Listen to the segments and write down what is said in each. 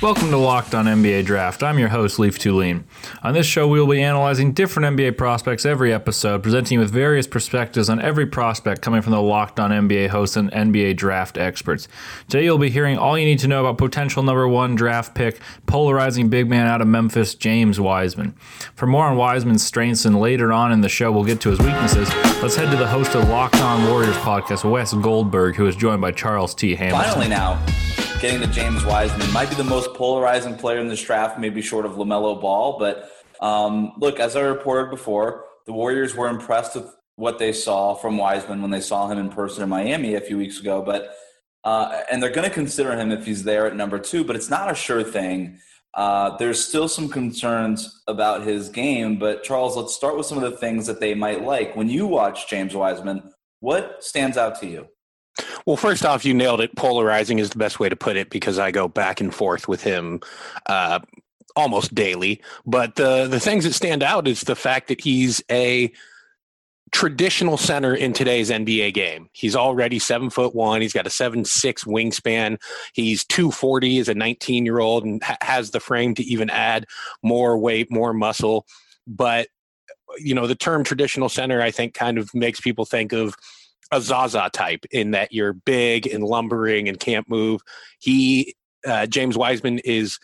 Welcome to Locked on NBA Draft. I'm your host, Leaf Tulane. On this show, we will be analyzing different NBA prospects every episode, presenting you with various perspectives on every prospect coming from the Locked on NBA hosts and NBA draft experts. Today, you'll be hearing all you need to know about potential number one draft pick, polarizing big man out of Memphis, James Wiseman. For more on Wiseman's strengths and later on in the show, we'll get to his weaknesses. Let's head to the host of Locked on Warriors podcast, Wes Goldberg, who is joined by Charles T. Hamilton. Finally, now getting to James Wiseman might be the most polarizing player in this draft, maybe short of LaMelo Ball. But um, look, as I reported before, the Warriors were impressed with what they saw from Wiseman when they saw him in person in Miami a few weeks ago. But uh, and they're going to consider him if he's there at number two, but it's not a sure thing. Uh, there's still some concerns about his game, but Charles, let's start with some of the things that they might like. When you watch James Wiseman, what stands out to you? Well, first off, you nailed it. Polarizing is the best way to put it because I go back and forth with him uh, almost daily. But the the things that stand out is the fact that he's a traditional center in today's NBA game. He's already seven foot one. He's got a seven six wingspan. He's two forty as a nineteen year old and ha- has the frame to even add more weight, more muscle. But you know, the term traditional center, I think, kind of makes people think of a Zaza type in that you're big and lumbering and can't move. He uh, James Wiseman is,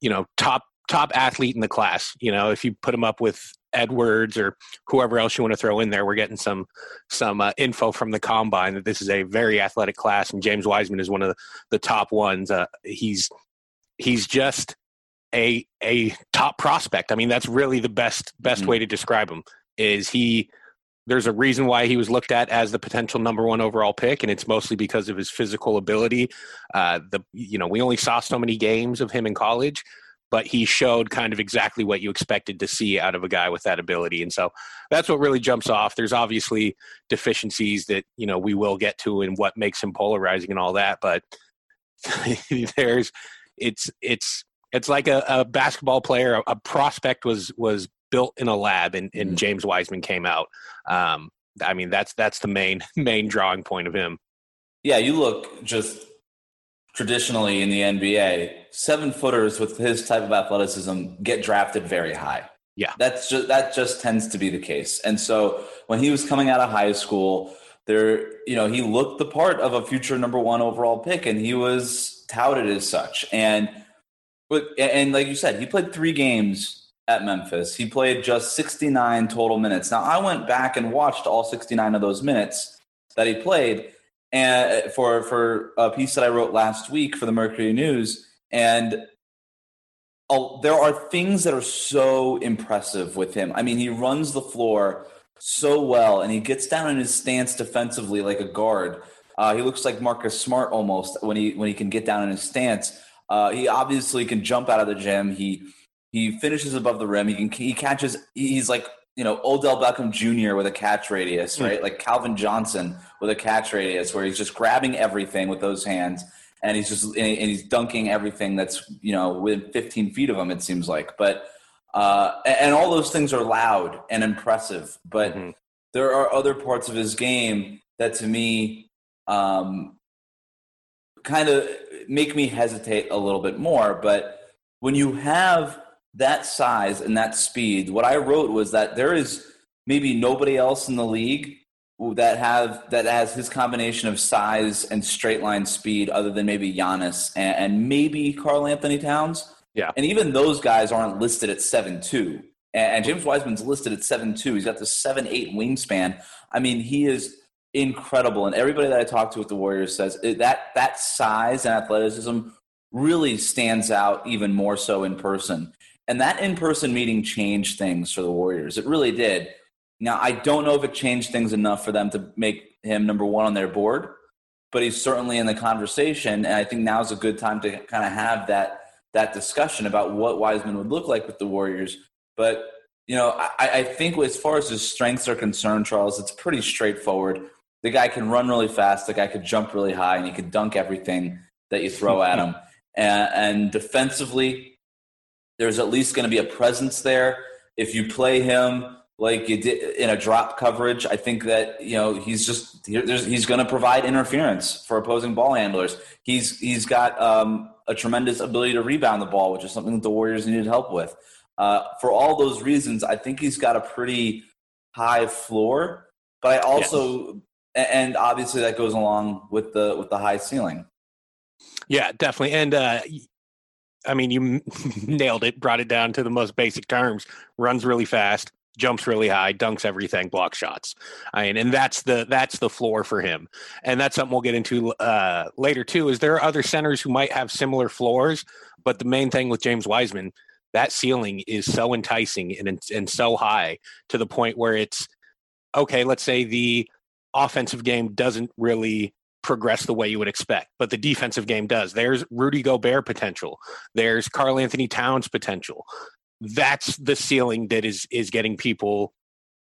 you know, top top athlete in the class. You know, if you put him up with Edwards or whoever else you want to throw in there, we're getting some some uh, info from the combine that this is a very athletic class, and James Wiseman is one of the, the top ones. Uh, he's he's just a a top prospect. I mean, that's really the best best mm-hmm. way to describe him. Is he there's a reason why he was looked at as the potential number one overall pick, and it's mostly because of his physical ability. Uh, the you know we only saw so many games of him in college, but he showed kind of exactly what you expected to see out of a guy with that ability, and so that's what really jumps off. There's obviously deficiencies that you know we will get to and what makes him polarizing and all that, but there's it's it's it's like a, a basketball player, a, a prospect was was built in a lab and, and mm-hmm. James Wiseman came out. Um, I mean, that's that's the main main drawing point of him. Yeah, you look just traditionally in the NBA, seven footers with his type of athleticism get drafted very high. Yeah, that's just that just tends to be the case. And so when he was coming out of high school, there, you know, he looked the part of a future number one overall pick, and he was touted as such. And but and like you said, he played three games at Memphis. He played just 69 total minutes. Now, I went back and watched all 69 of those minutes that he played and for for a piece that I wrote last week for the Mercury News and there are things that are so impressive with him. I mean, he runs the floor so well and he gets down in his stance defensively like a guard. Uh, he looks like Marcus Smart almost when he when he can get down in his stance. Uh, he obviously can jump out of the gym. He he finishes above the rim. He can he catches. He's like you know Odell Beckham Jr. with a catch radius, hmm. right? Mm. Like Calvin Johnson with a catch radius, where he's just grabbing everything with those hands, and he's just and he's dunking everything that's you know within 15 feet of him. It seems like, but uh, and all those things are loud and impressive. But mm-hmm. there are other parts of his game that, to me, um, kind of make me hesitate a little bit more. But when you have that size and that speed, what I wrote was that there is maybe nobody else in the league that have that has his combination of size and straight line speed other than maybe Giannis and, and maybe Karl-Anthony Towns. Yeah. And even those guys aren't listed at seven two. And James Wiseman's listed at seven two. He's got the seven eight wingspan. I mean, he is incredible. And everybody that I talk to with the Warriors says that that size and athleticism really stands out even more so in person. And that in person meeting changed things for the Warriors. It really did. Now, I don't know if it changed things enough for them to make him number one on their board, but he's certainly in the conversation. And I think now is a good time to kind of have that, that discussion about what Wiseman would look like with the Warriors. But, you know, I, I think as far as his strengths are concerned, Charles, it's pretty straightforward. The guy can run really fast, the guy could jump really high, and he could dunk everything that you throw at him. And, and defensively, there's at least going to be a presence there. If you play him like you did in a drop coverage. I think that you know he's just he's going to provide interference for opposing ball handlers. He's he's got um, a tremendous ability to rebound the ball, which is something that the Warriors needed help with. Uh, for all those reasons, I think he's got a pretty high floor. But I also, yes. and obviously that goes along with the with the high ceiling. Yeah, definitely. And uh, I mean, you nailed it. Brought it down to the most basic terms. Runs really fast jumps really high, dunks everything, block shots. I mean, and that's the that's the floor for him, and that's something we'll get into uh, later too. Is there are other centers who might have similar floors, but the main thing with James Wiseman, that ceiling is so enticing and and so high to the point where it's okay. Let's say the offensive game doesn't really progress the way you would expect, but the defensive game does. There's Rudy Gobert potential. There's Karl-Anthony Towns potential that's the ceiling that is is getting people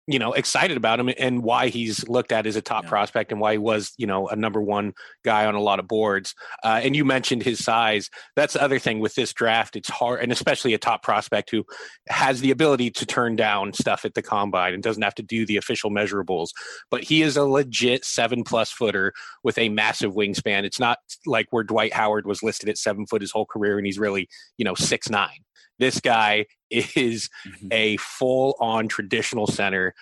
you know excited about him and why he's looked at as a top yeah. prospect and why he was you know a number one guy on a lot of boards. Uh, and you mentioned his size. That's the other thing with this draft. It's hard and especially a top prospect who has the ability to turn down stuff at the combine and doesn't have to do the official measurables. But he is a legit seven plus footer with a massive wingspan. It's not like where dwight howard was listed at seven foot his whole career and he's really you know six nine this guy is mm-hmm. a full on traditional center,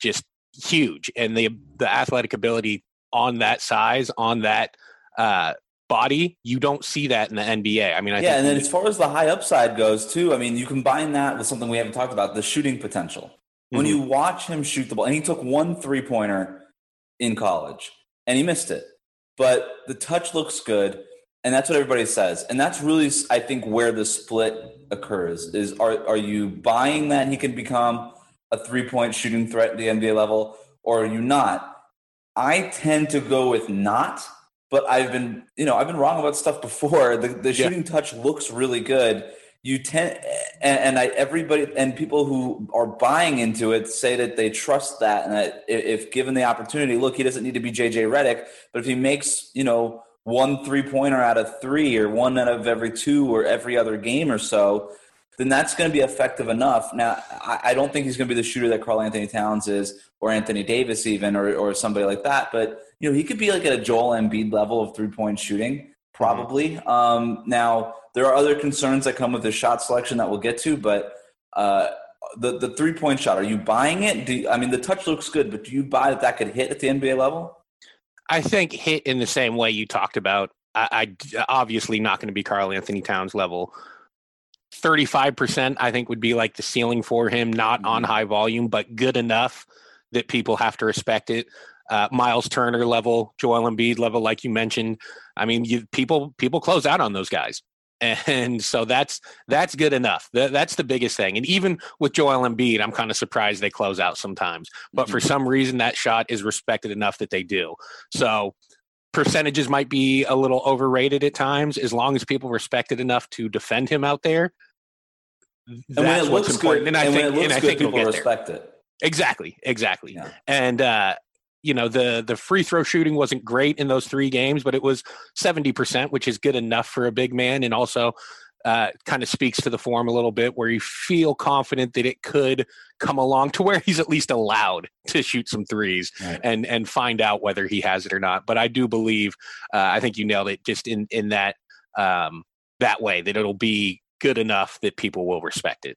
just huge. And the the athletic ability on that size, on that uh, body, you don't see that in the NBA. I mean, I yeah. and then as far as the high upside goes, too, I mean, you combine that with something we haven't talked about: the shooting potential. When mm-hmm. you watch him shoot the ball, and he took one three pointer in college, and he missed it, but the touch looks good and that's what everybody says. And that's really i think where the split occurs is are, are you buying that he can become a three point shooting threat at the nba level or are you not? I tend to go with not but i've been you know i've been wrong about stuff before. The, the shooting touch looks really good. You tend and, and, I everybody and people who are buying into it say that they trust that and that if given the opportunity, look, he doesn't need to be JJ Redick, but if he makes you know one three pointer out of three or one out of every two or every other game or so, then that's going to be effective enough. Now, I, I don't think he's going to be the shooter that Karl-Anthony Towns is or Anthony Davis even or, or somebody like that. But, you know, he could be like at a Joel Embiid level of three point shooting, probably. Um, now, there are other concerns that come with his shot selection that we'll get to, but uh, the, the three point shot, are you buying it? Do you, I mean, the touch looks good, but do you buy that that could hit at the NBA level? I think hit in the same way you talked about. I, I obviously not going to be Karl-Anthony Towns level. 35% I think would be like the ceiling for him, not on mm-hmm. high volume, but good enough that people have to respect it. Uh, Miles Turner level, Joel Embiid level, like you mentioned. I mean, you, people people close out on those guys and so that's that's good enough. that's the biggest thing. And even with Joel Embiid, I'm kind of surprised they close out sometimes. But for mm-hmm. some reason, that shot is respected enough that they do. So percentages might be a little overrated at times, as long as people respect it enough to defend him out there. That's what's important. Good, and I and think, and I think people respect there. it. Exactly, exactly. Yeah. And uh, you know the the free throw shooting wasn't great in those three games, but it was seventy percent, which is good enough for a big man, and also uh, kind of speaks to the form a little bit, where you feel confident that it could come along to where he's at least allowed to shoot some threes right. and and find out whether he has it or not. But I do believe, uh, I think you nailed it, just in in that um, that way that it'll be good enough that people will respect it.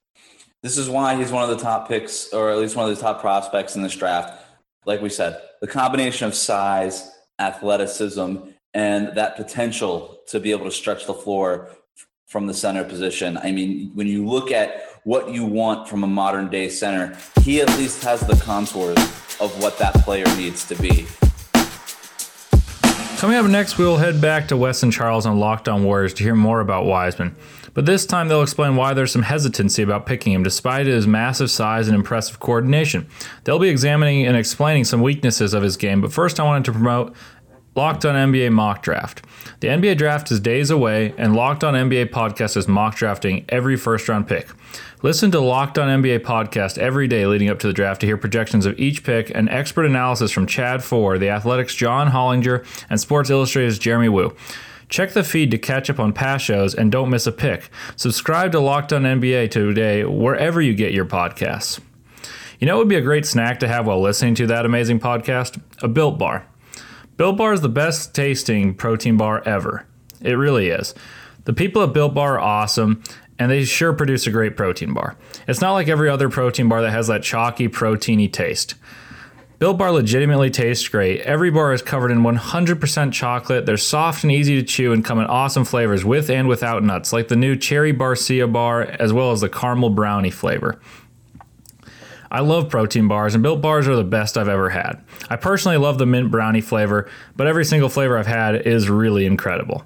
This is why he's one of the top picks, or at least one of the top prospects in this draft like we said, the combination of size, athleticism, and that potential to be able to stretch the floor from the center position. I mean, when you look at what you want from a modern day center, he at least has the contours of what that player needs to be. Coming up next, we will head back to Wes and Charles on Locked On Warriors to hear more about Wiseman. But this time they'll explain why there's some hesitancy about picking him despite his massive size and impressive coordination. They'll be examining and explaining some weaknesses of his game, but first I wanted to promote Locked on NBA Mock Draft. The NBA draft is days away, and Locked on NBA Podcast is mock drafting every first round pick. Listen to Locked on NBA Podcast every day leading up to the draft to hear projections of each pick and expert analysis from Chad Ford, The Athletic's John Hollinger, and Sports Illustrated's Jeremy Woo. Check the feed to catch up on past shows and don't miss a pick. Subscribe to Locked On NBA today wherever you get your podcasts. You know, it would be a great snack to have while listening to that amazing podcast? A Built Bar. Built Bar is the best tasting protein bar ever. It really is. The people at Built Bar are awesome, and they sure produce a great protein bar. It's not like every other protein bar that has that chalky, proteiny taste. Built Bar legitimately tastes great. Every bar is covered in 100% chocolate. They're soft and easy to chew and come in awesome flavors with and without nuts, like the new Cherry Barcia bar as well as the caramel brownie flavor. I love protein bars, and built bars are the best I've ever had. I personally love the mint brownie flavor, but every single flavor I've had is really incredible.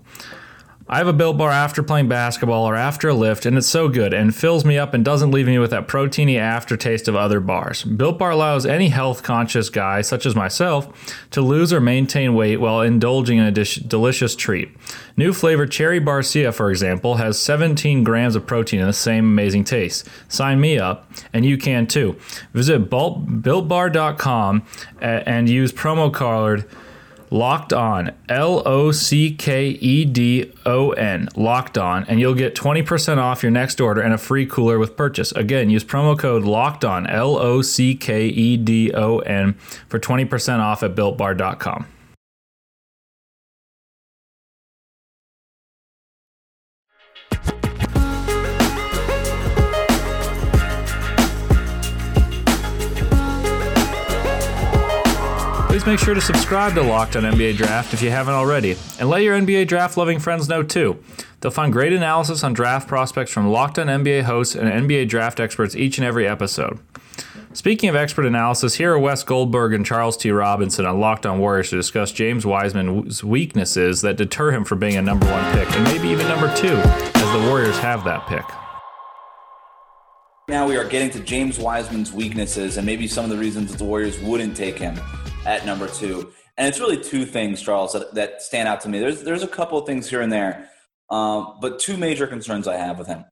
I have a built bar after playing basketball or after a lift, and it's so good and fills me up and doesn't leave me with that proteiny aftertaste of other bars. Built Bar allows any health conscious guy, such as myself, to lose or maintain weight while indulging in a dish- delicious treat. New flavor Cherry Barcia, for example, has 17 grams of protein and the same amazing taste. Sign me up, and you can too. Visit builtbar.com and use promo code Locked On, L O C K E D O N, Locked On, and you'll get 20% off your next order and a free cooler with purchase. Again, use promo code Locked On, L O C K E D O N, for 20% off at builtbar.com. Please make sure to subscribe to Locked on NBA Draft if you haven't already, and let your NBA draft loving friends know too. They'll find great analysis on draft prospects from Locked on NBA hosts and NBA draft experts each and every episode. Speaking of expert analysis, here are Wes Goldberg and Charles T. Robinson on Locked on Warriors to discuss James Wiseman's weaknesses that deter him from being a number one pick, and maybe even number two, as the Warriors have that pick. Now we are getting to James Wiseman's weaknesses and maybe some of the reasons that the Warriors wouldn't take him at number two. And it's really two things, Charles, that, that stand out to me. There's there's a couple of things here and there, um, but two major concerns I have with him.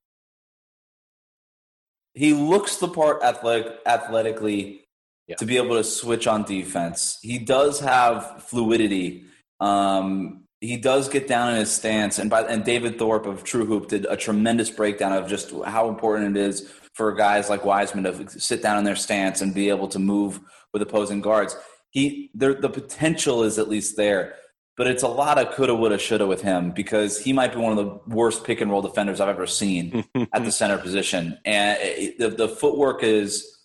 He looks the part athletic, athletically yeah. to be able to switch on defense. He does have fluidity. Um, he does get down in his stance, and by and David Thorpe of True Hoop did a tremendous breakdown of just how important it is for guys like Wiseman to sit down in their stance and be able to move with opposing guards he there the potential is at least there but it's a lot of coulda, woulda, shoulda with him because he might be one of the worst pick and roll defenders I've ever seen at the center position. And it, the, the footwork is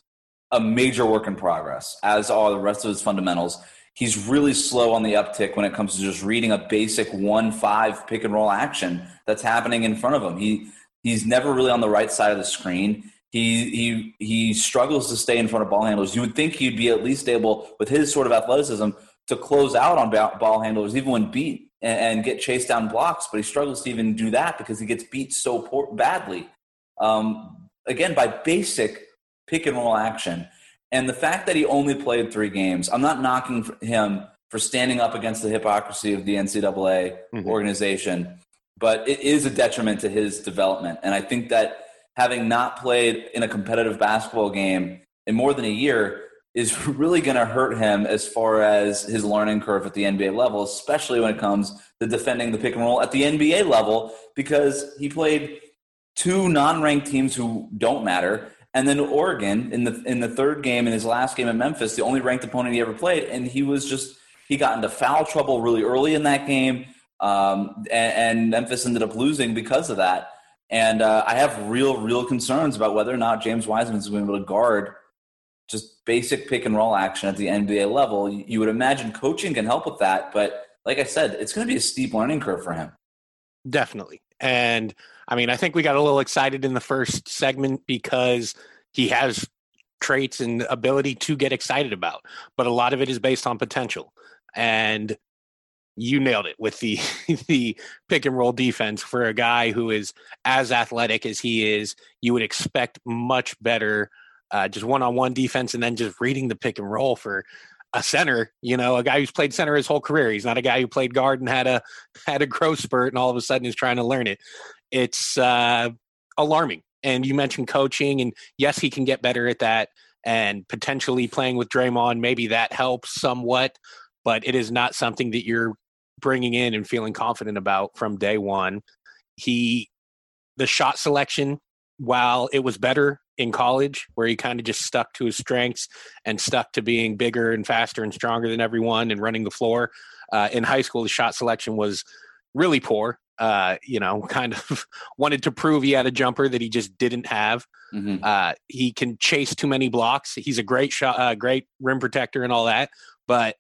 a major work in progress, as are the rest of his fundamentals. He's really slow on the uptick when it comes to just reading a basic one-five pick and roll action that's happening in front of him. He he's never really on the right side of the screen. He he he struggles to stay in front of ball handlers. You would think he'd be at least able, with his sort of athleticism, to close out on ball handlers even when beat and, and get chased down blocks. But he struggles to even do that because he gets beat so poor, badly. Um, again, by basic pick and roll action, and the fact that he only played three games, I'm not knocking him for standing up against the hypocrisy of the NCAA mm-hmm. organization, but it is a detriment to his development. And I think that having not played in a competitive basketball game in more than a year is really going to hurt him as far as his learning curve at the NBA level, especially when it comes to defending the pick and roll at the NBA level, because he played two non-ranked teams who don't matter, and then Oregon in the in the third game in his last game at Memphis, the only ranked opponent he ever played, and he was just he got into foul trouble really early in that game, um, and, and Memphis ended up losing because of that. And uh, I have real, real concerns about whether or not James Wiseman is going to be able to guard just basic pick and roll action at the NBA level. You would imagine coaching can help with that, but like I said, it's going to be a steep learning curve for him. Definitely. And I mean, I think we got a little excited in the first segment because he has traits and ability to get excited about, but a lot of it is based on potential. And you nailed it with the the pick and roll defense for a guy who is as athletic as he is. You would expect much better, uh, just one on one defense, and then just reading the pick and roll for a center. You know, a guy who's played center his whole career. He's not a guy who played guard and had a had a growth spurt, and all of a sudden is trying to learn it. It's uh, alarming. And you mentioned coaching, and yes, he can get better at that. And potentially playing with Draymond, maybe that helps somewhat but it is not something that you're bringing in and feeling confident about from day one. He, the shot selection, while it was better in college, where he kind of just stuck to his strengths and stuck to being bigger and faster and stronger than everyone and running the floor. Uh, in high school, the shot selection was really poor. Uh, you know, kind of wanted to prove he had a jumper that he just didn't have. Mm-hmm. Uh, he can chase too many blocks. He's a great shot, uh, great rim protector and all that, but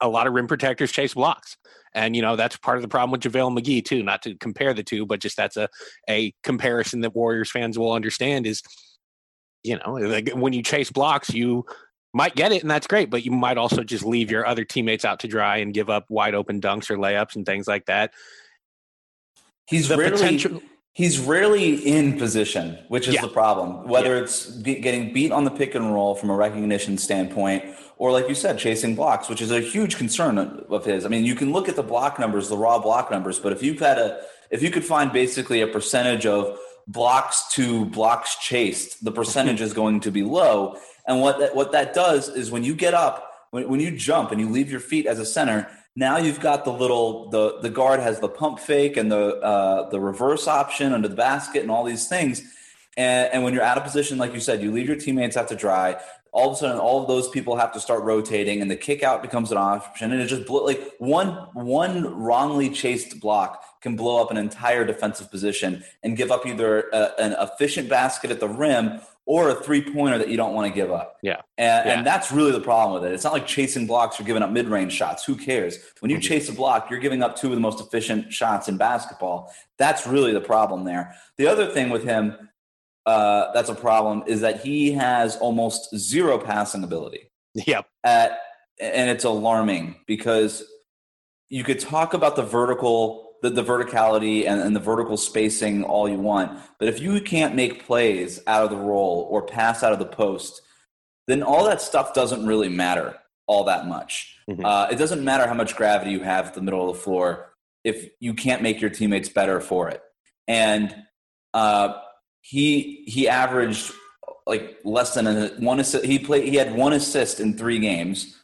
a lot of rim protectors chase blocks. And you know that's part of the problem with JaVale McGee too. Not to compare the two, but just that's a a comparison that Warriors fans will understand. Is you know like when you chase blocks, you might get it and that's great, but you might also just leave your other teammates out to dry and give up wide open dunks or layups and things like that. He's the rarely potential- he's rarely in position, which is yeah. the problem. Whether yeah. it's getting beat on the pick and roll from a recognition standpoint, or like you said, chasing blocks, which is a huge concern of his. I mean, you can look at the block numbers, the raw block numbers, but if you've had a, if you could find basically a percentage of blocks to blocks chased, the percentage is going to be low. And what that, what that does is when you get up, when, when you jump and you leave your feet as a center, now you've got the little the the guard has the pump fake and the uh, the reverse option under the basket and all these things. And, and when you're out of position, like you said, you leave your teammates out to dry. All of a sudden, all of those people have to start rotating, and the kick out becomes an option. And it just like one one wrongly chased block can blow up an entire defensive position and give up either a, an efficient basket at the rim or a three pointer that you don't want to give up. Yeah. And, yeah. and, that's really the problem with it. It's not like chasing blocks or giving up mid range shots. Who cares? When you mm-hmm. chase a block, you're giving up two of the most efficient shots in basketball. That's really the problem there. The other thing with him uh, that's a problem is that he has almost zero passing ability. Yep. At, and it's alarming because you could talk about the vertical the, the verticality and, and the vertical spacing all you want. But if you can't make plays out of the roll or pass out of the post, then all that stuff doesn't really matter all that much. Mm-hmm. Uh, it doesn't matter how much gravity you have at the middle of the floor if you can't make your teammates better for it. And uh, he he averaged like less than a, one assist. He played. He had one assist in three games.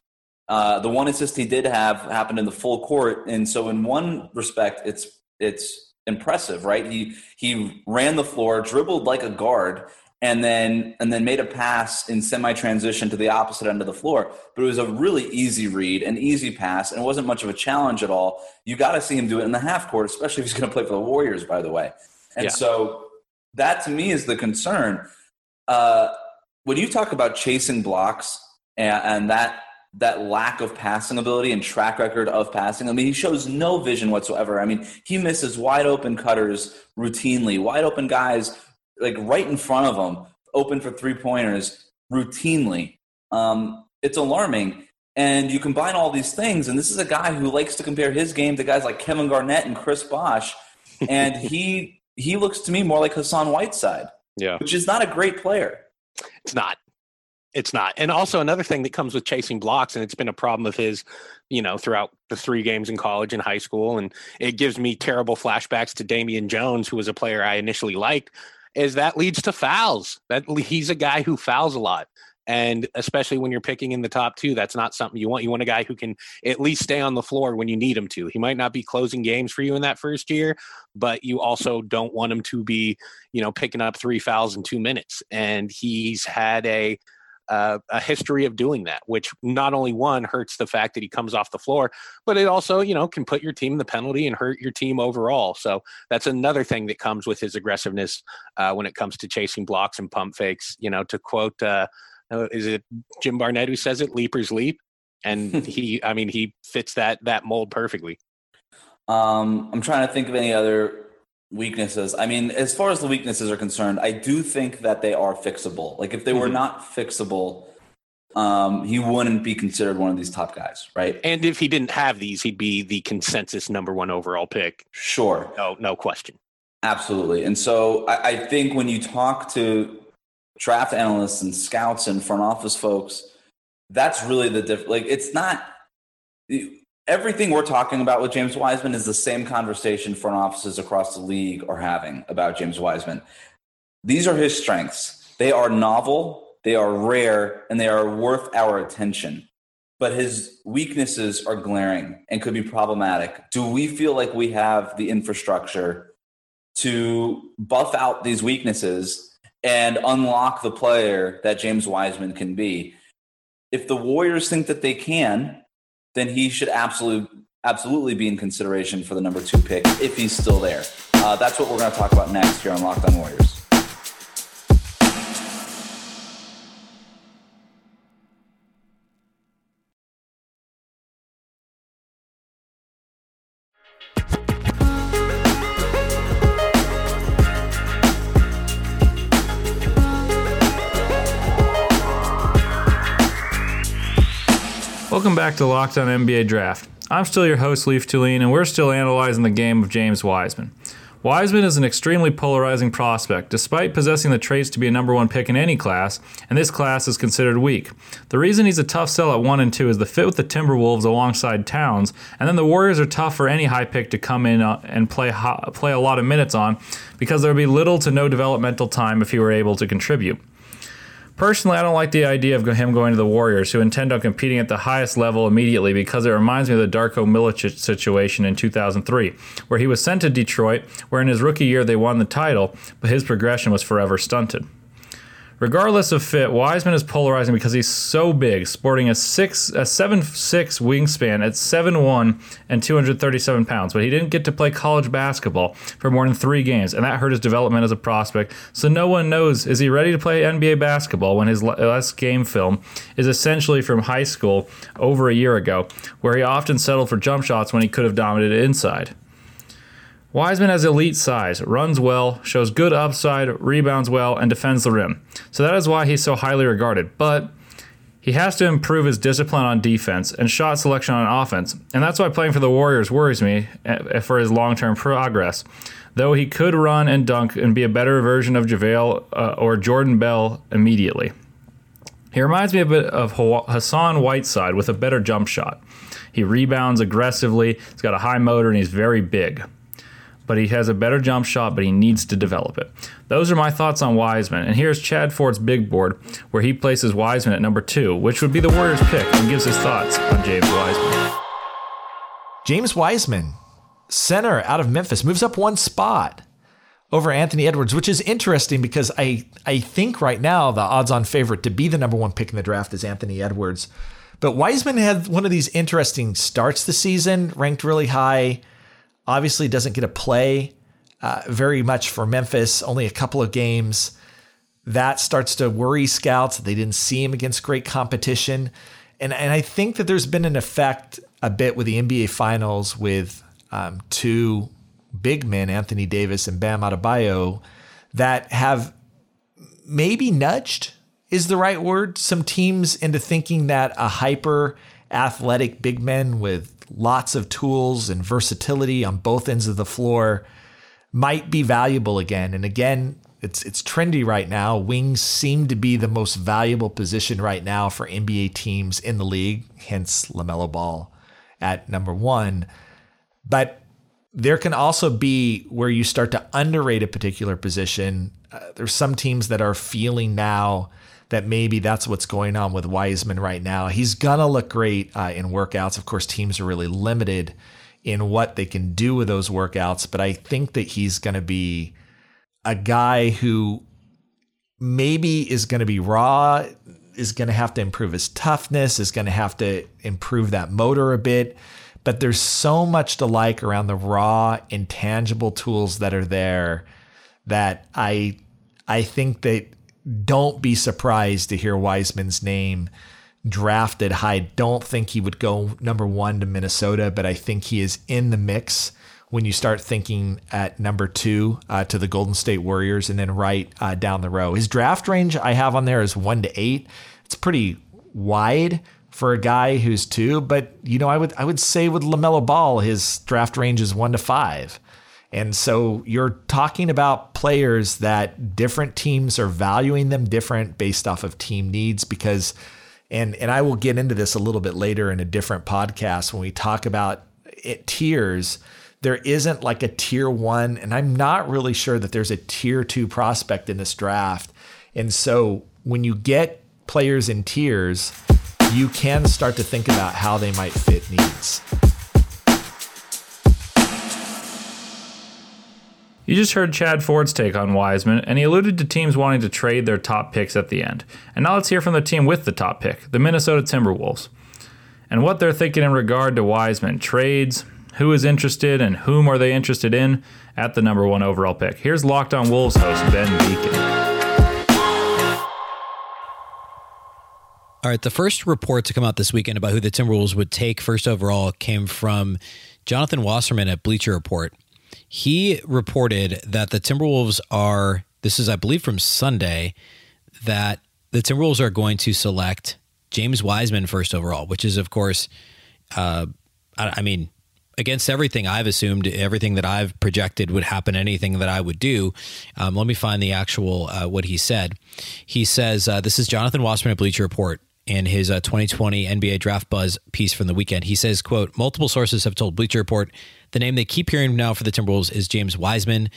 Uh, the one assist he did have happened in the full court, and so in one respect, it's it's impressive, right? He he ran the floor, dribbled like a guard, and then and then made a pass in semi transition to the opposite end of the floor. But it was a really easy read, an easy pass, and it wasn't much of a challenge at all. You got to see him do it in the half court, especially if he's going to play for the Warriors, by the way. And yeah. so that to me is the concern. Uh, when you talk about chasing blocks and, and that that lack of passing ability and track record of passing. I mean, he shows no vision whatsoever. I mean, he misses wide open cutters routinely, wide open guys like right in front of him, open for three pointers routinely. Um, it's alarming. And you combine all these things, and this is a guy who likes to compare his game to guys like Kevin Garnett and Chris Bosh, and he he looks to me more like Hassan Whiteside, yeah, which is not a great player. It's not. It's not. And also another thing that comes with chasing blocks, and it's been a problem of his, you know, throughout the three games in college and high school, and it gives me terrible flashbacks to Damian Jones, who was a player I initially liked, is that leads to fouls. That he's a guy who fouls a lot. And especially when you're picking in the top two, that's not something you want. You want a guy who can at least stay on the floor when you need him to. He might not be closing games for you in that first year, but you also don't want him to be, you know, picking up three fouls in two minutes. And he's had a uh, a history of doing that, which not only one hurts the fact that he comes off the floor, but it also, you know, can put your team in the penalty and hurt your team overall. So that's another thing that comes with his aggressiveness uh, when it comes to chasing blocks and pump fakes. You know, to quote, uh, uh is it Jim Barnett who says it? Leapers leap, and he, I mean, he fits that that mold perfectly. Um, I'm trying to think of any other weaknesses. I mean, as far as the weaknesses are concerned, I do think that they are fixable. Like if they were mm-hmm. not fixable, um, he wouldn't be considered one of these top guys, right? And if he didn't have these, he'd be the consensus number one overall pick. Sure. No, no question. Absolutely. And so I, I think when you talk to draft analysts and scouts and front office folks, that's really the diff. Like it's not everything we're talking about with James Wiseman is the same conversation front offices across the league are having about James Wiseman. These are his strengths. They are novel, they are rare, and they are worth our attention. But his weaknesses are glaring and could be problematic. Do we feel like we have the infrastructure to buff out these weaknesses and unlock the player that James Wiseman can be. If the Warriors think that they can, then he should absolutely absolutely be in consideration for the number two pick if he's still there. Uh, that's what we're going to talk about next here on Locked On Warriors. Welcome back to Locked On NBA Draft. I'm still your host, Leaf Tulane, and we're still analyzing the game of James Wiseman. Wiseman is an extremely polarizing prospect, despite possessing the traits to be a number one pick in any class, and this class is considered weak. The reason he's a tough sell at 1 and 2 is the fit with the Timberwolves alongside Towns, and then the Warriors are tough for any high pick to come in uh, and play, play a lot of minutes on because there would be little to no developmental time if he were able to contribute. Personally, I don't like the idea of him going to the Warriors, who intend on competing at the highest level immediately because it reminds me of the Darko Milicic situation in 2003, where he was sent to Detroit, where in his rookie year they won the title, but his progression was forever stunted. Regardless of fit, Wiseman is polarizing because he's so big, sporting a six a seven six wingspan at seven one and 237 pounds. But he didn't get to play college basketball for more than three games, and that hurt his development as a prospect. So no one knows is he ready to play NBA basketball when his last game film is essentially from high school over a year ago, where he often settled for jump shots when he could have dominated inside. Wiseman has elite size, runs well, shows good upside, rebounds well, and defends the rim. So that is why he's so highly regarded. But he has to improve his discipline on defense and shot selection on offense, and that's why playing for the Warriors worries me eh, for his long term progress. Though he could run and dunk and be a better version of JaVale uh, or Jordan Bell immediately. He reminds me a bit of Hassan Whiteside with a better jump shot. He rebounds aggressively, he's got a high motor, and he's very big but he has a better jump shot, but he needs to develop it. Those are my thoughts on Wiseman. And here's Chad Ford's big board, where he places Wiseman at number two, which would be the Warriors' pick, and gives his thoughts on James Wiseman. James Wiseman, center out of Memphis, moves up one spot over Anthony Edwards, which is interesting because I, I think right now the odds on favorite to be the number one pick in the draft is Anthony Edwards. But Wiseman had one of these interesting starts the season, ranked really high Obviously, doesn't get a play uh, very much for Memphis, only a couple of games. That starts to worry scouts. They didn't see him against great competition. And, and I think that there's been an effect a bit with the NBA Finals with um, two big men, Anthony Davis and Bam Adebayo, that have maybe nudged is the right word some teams into thinking that a hyper athletic big men with lots of tools and versatility on both ends of the floor might be valuable again. And again, it's it's trendy right now. Wings seem to be the most valuable position right now for NBA teams in the league, hence LaMelo Ball at number 1. But there can also be where you start to underrate a particular position. Uh, there's some teams that are feeling now that maybe that's what's going on with Wiseman right now. He's gonna look great uh, in workouts. Of course, teams are really limited in what they can do with those workouts, but I think that he's gonna be a guy who maybe is gonna be raw, is gonna have to improve his toughness, is gonna have to improve that motor a bit. But there's so much to like around the raw, intangible tools that are there that I I think that don't be surprised to hear Wiseman's name drafted high. Don't think he would go number one to Minnesota, but I think he is in the mix when you start thinking at number two uh, to the Golden State Warriors and then right uh, down the row. His draft range I have on there is one to eight. It's pretty wide for a guy who's two, but you know I would I would say with Lamelo Ball his draft range is one to five. And so you're talking about players that different teams are valuing them different based off of team needs because and and I will get into this a little bit later in a different podcast when we talk about it, tiers there isn't like a tier 1 and I'm not really sure that there's a tier 2 prospect in this draft. And so when you get players in tiers, you can start to think about how they might fit needs. You just heard Chad Ford's take on Wiseman, and he alluded to teams wanting to trade their top picks at the end. And now let's hear from the team with the top pick, the Minnesota Timberwolves, and what they're thinking in regard to Wiseman trades, who is interested, and whom are they interested in at the number one overall pick. Here's Locked On Wolves host Ben Beecken. All right, the first report to come out this weekend about who the Timberwolves would take first overall came from Jonathan Wasserman at Bleacher Report. He reported that the Timberwolves are, this is, I believe, from Sunday, that the Timberwolves are going to select James Wiseman first overall, which is, of course, uh, I, I mean, against everything I've assumed, everything that I've projected would happen, anything that I would do. Um, let me find the actual uh, what he said. He says, uh, "This is Jonathan Wasserman at Bleacher Report." In his uh, 2020 NBA Draft Buzz piece from the weekend, he says, "quote Multiple sources have told Bleacher Report the name they keep hearing now for the Timberwolves is James Wiseman.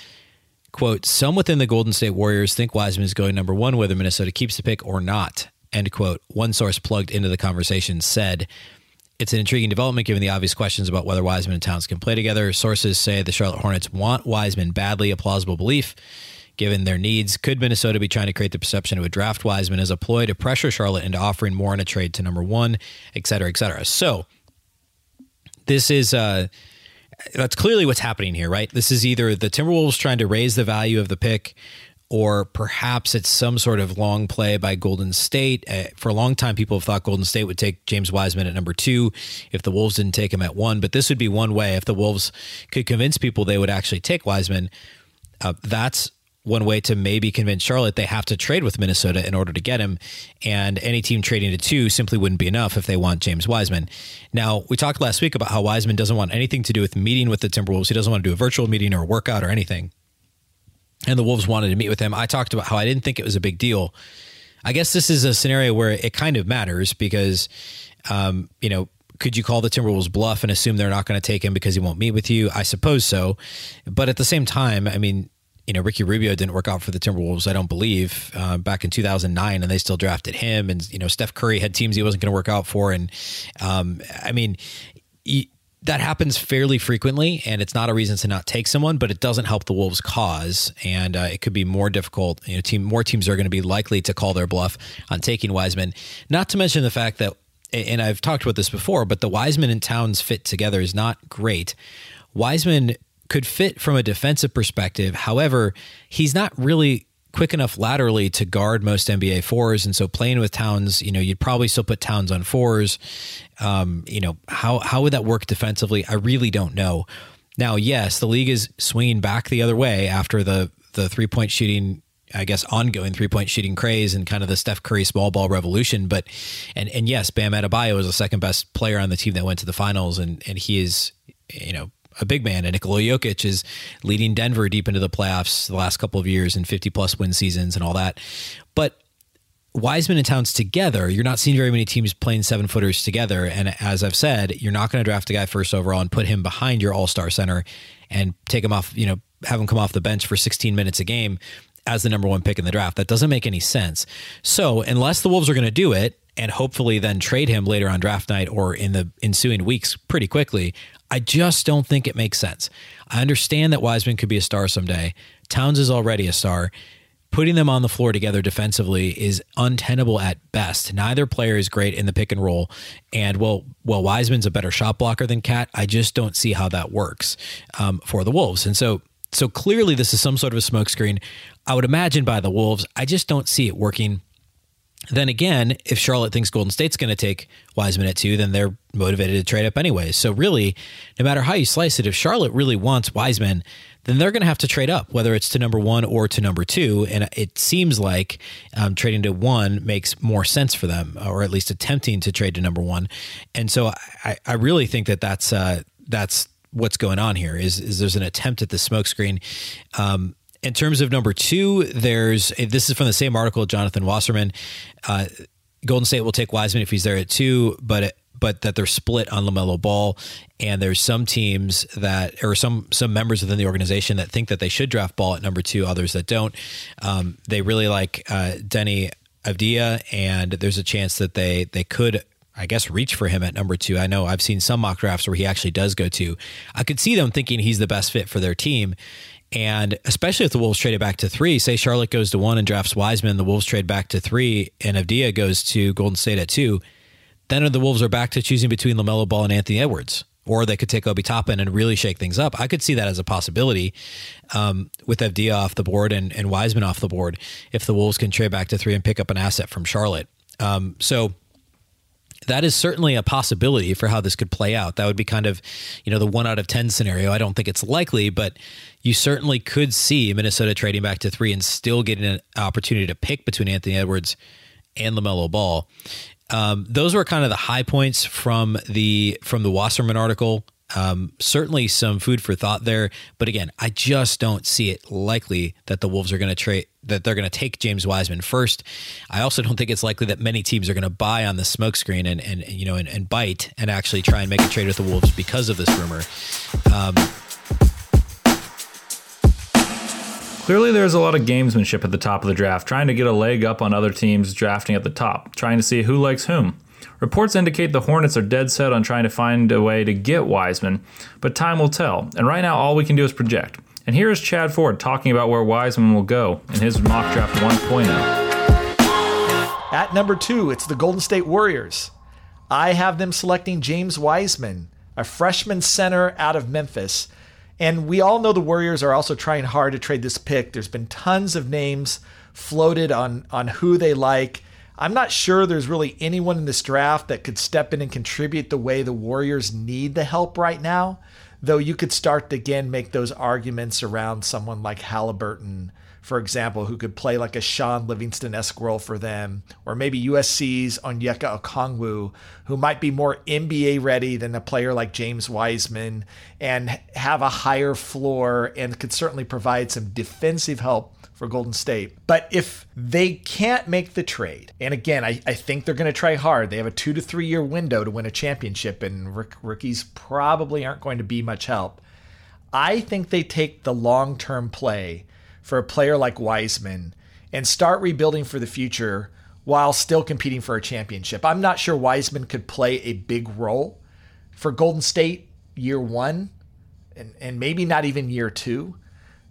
Quote, some within the Golden State Warriors think Wiseman is going number one, whether Minnesota keeps the pick or not. End quote. One source plugged into the conversation said, it's an intriguing development given the obvious questions about whether Wiseman and Towns can play together. Sources say the Charlotte Hornets want Wiseman badly, a plausible belief given their needs. Could Minnesota be trying to create the perception of a draft Wiseman as a ploy to pressure Charlotte into offering more in a trade to number one, et cetera, et cetera? So this is uh, that's clearly what's happening here, right? This is either the Timberwolves trying to raise the value of the pick, or perhaps it's some sort of long play by Golden State. Uh, for a long time, people have thought Golden State would take James Wiseman at number two if the Wolves didn't take him at one. But this would be one way if the Wolves could convince people they would actually take Wiseman. Uh, that's one way to maybe convince Charlotte they have to trade with Minnesota in order to get him. And any team trading to two simply wouldn't be enough if they want James Wiseman. Now, we talked last week about how Wiseman doesn't want anything to do with meeting with the Timberwolves. He doesn't want to do a virtual meeting or a workout or anything. And the Wolves wanted to meet with him. I talked about how I didn't think it was a big deal. I guess this is a scenario where it kind of matters because, um, you know, could you call the Timberwolves bluff and assume they're not going to take him because he won't meet with you? I suppose so. But at the same time, I mean, you know, Ricky Rubio didn't work out for the Timberwolves, I don't believe, uh, back in 2009, and they still drafted him. And, you know, Steph Curry had teams he wasn't going to work out for. And, um, I mean, he, that happens fairly frequently, and it's not a reason to not take someone, but it doesn't help the Wolves' cause, and uh, it could be more difficult. You know, team more teams are going to be likely to call their bluff on taking Wiseman. Not to mention the fact that, and I've talked about this before, but the Wiseman and Towns fit together is not great. Wiseman could fit from a defensive perspective. However, he's not really quick enough laterally to guard most NBA fours. And so playing with Towns, you know, you'd probably still put Towns on fours. Um, you know, how, how would that work defensively? I really don't know. Now, yes, the league is swinging back the other way after the, the three point shooting I guess ongoing three point shooting craze and kind of the Steph Curry small ball revolution. But and and yes, Bam Adebayo is the second best player on the team that went to the finals, and and he is you know a big man, and Nikola Jokic is leading Denver deep into the playoffs the last couple of years and 50 plus win seasons and all that. But Wiseman and Towns together, you're not seeing very many teams playing seven footers together. And as I've said, you're not going to draft a guy first overall and put him behind your all star center and take him off, you know, have him come off the bench for 16 minutes a game as the number one pick in the draft. That doesn't make any sense. So, unless the Wolves are going to do it, and hopefully then trade him later on draft night or in the ensuing weeks pretty quickly. I just don't think it makes sense. I understand that Wiseman could be a star someday. Towns is already a star. Putting them on the floor together defensively is untenable at best. Neither player is great in the pick and roll. And well, well, Wiseman's a better shot blocker than KAT. I just don't see how that works um, for the Wolves. And so, so clearly, this is some sort of a smokescreen. I would imagine by the Wolves. I just don't see it working then again, if Charlotte thinks Golden State's going to take Wiseman at two, then they're motivated to trade up anyway. So really, no matter how you slice it, if Charlotte really wants Wiseman, then they're going to have to trade up, whether it's to number one or to number two. And it seems like um, trading to one makes more sense for them, or at least attempting to trade to number one. And so I, I really think that that's uh, that's what's going on here. Is is there's an attempt at the smokescreen. Um, in terms of number two, there's this is from the same article, Jonathan Wasserman. Uh, Golden State will take Wiseman if he's there at two, but but that they're split on Lamelo Ball, and there's some teams that or some some members within the organization that think that they should draft Ball at number two, others that don't. Um, they really like uh, Deni Avdija, and there's a chance that they they could I guess reach for him at number two. I know I've seen some mock drafts where he actually does go to. I could see them thinking he's the best fit for their team. And especially if the Wolves trade it back to three, say Charlotte goes to one and drafts Wiseman, the Wolves trade back to three, and Avdija goes to Golden State at two, then the Wolves are back to choosing between LaMelo Ball and Anthony Edwards. Or they could take Obi Toppin and really shake things up. I could see that as a possibility um, with Avdija off the board and, and Wiseman off the board if the Wolves can trade back to three and pick up an asset from Charlotte. Um, so that is certainly a possibility for how this could play out. That would be kind of, you know, the one out of 10 scenario. I don't think it's likely, but you certainly could see Minnesota trading back to three and still getting an opportunity to pick between Anthony Edwards and LaMelo Ball. Um, those were kind of the high points from the from the Wasserman article. Um, certainly some food for thought there, but again, I just don't see it likely that the Wolves are going to trade that they're going to take James Wiseman first. I also don't think it's likely that many teams are going to buy on the smokescreen and and you know and, and, bite and actually try and make a trade with the Wolves because of this rumor. Um, Clearly, there's a lot of gamesmanship at the top of the draft, trying to get a leg up on other teams drafting at the top, trying to see who likes whom. Reports indicate the Hornets are dead set on trying to find a way to get Wiseman, but time will tell, and right now all we can do is project. And here is Chad Ford talking about where Wiseman will go in his mock draft 1.0. At number two, it's the Golden State Warriors. I have them selecting James Wiseman, a freshman center out of Memphis. And we all know the Warriors are also trying hard to trade this pick. There's been tons of names floated on, on who they like. I'm not sure there's really anyone in this draft that could step in and contribute the way the Warriors need the help right now. Though you could start to again make those arguments around someone like Haliburton, for example, who could play like a Shaun Livingston esque role for them, or maybe USC's Onyeka Okongwu, who might be more NBA ready than a player like James Wiseman and have a higher floor and could certainly provide some defensive help for Golden State. But if they can't make the trade, and again, I, I think they're going to try hard. They have a two to three year window to win a championship, and rookies probably aren't going to be much help. I think they take the long term play for a player like Wiseman and start rebuilding for the future while still competing for a championship. I'm not sure Wiseman could play a big role for Golden State year one and, and maybe not even year two,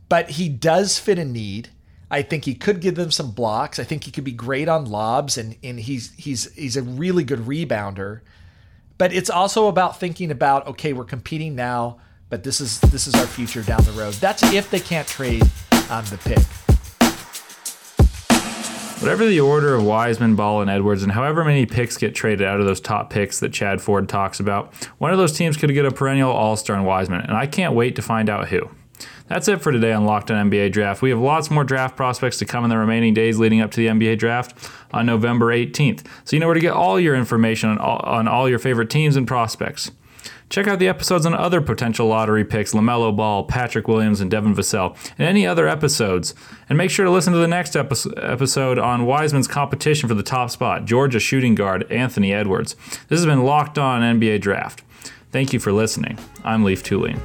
but he does fit a need. I think he could give them some blocks. I think he could be great on lobs, and, and he's he's he's a really good rebounder. But it's also about thinking about okay, we're competing now, but this is this is our future down the road. That's if they can't trade on the pick. Whatever the order of Wiseman, Ball, and Edwards, and however many picks get traded out of those top picks that Chad Ford talks about, one of those teams could get a perennial All Star in Wiseman, and I can't wait to find out who. That's it for today on Locked On NBA Draft. We have lots more draft prospects to come in the remaining days leading up to the NBA Draft on November 18th. So you know where to get all your information on all, on all your favorite teams and prospects. Check out the episodes on other potential lottery picks LaMelo Ball, Patrick Williams, and Devin Vassell, and any other episodes. And make sure to listen to the next episode on Wiseman's competition for the top spot, Georgia shooting guard Anthony Edwards. This has been Locked On NBA Draft. Thank you for listening. I'm Leaf Thulin.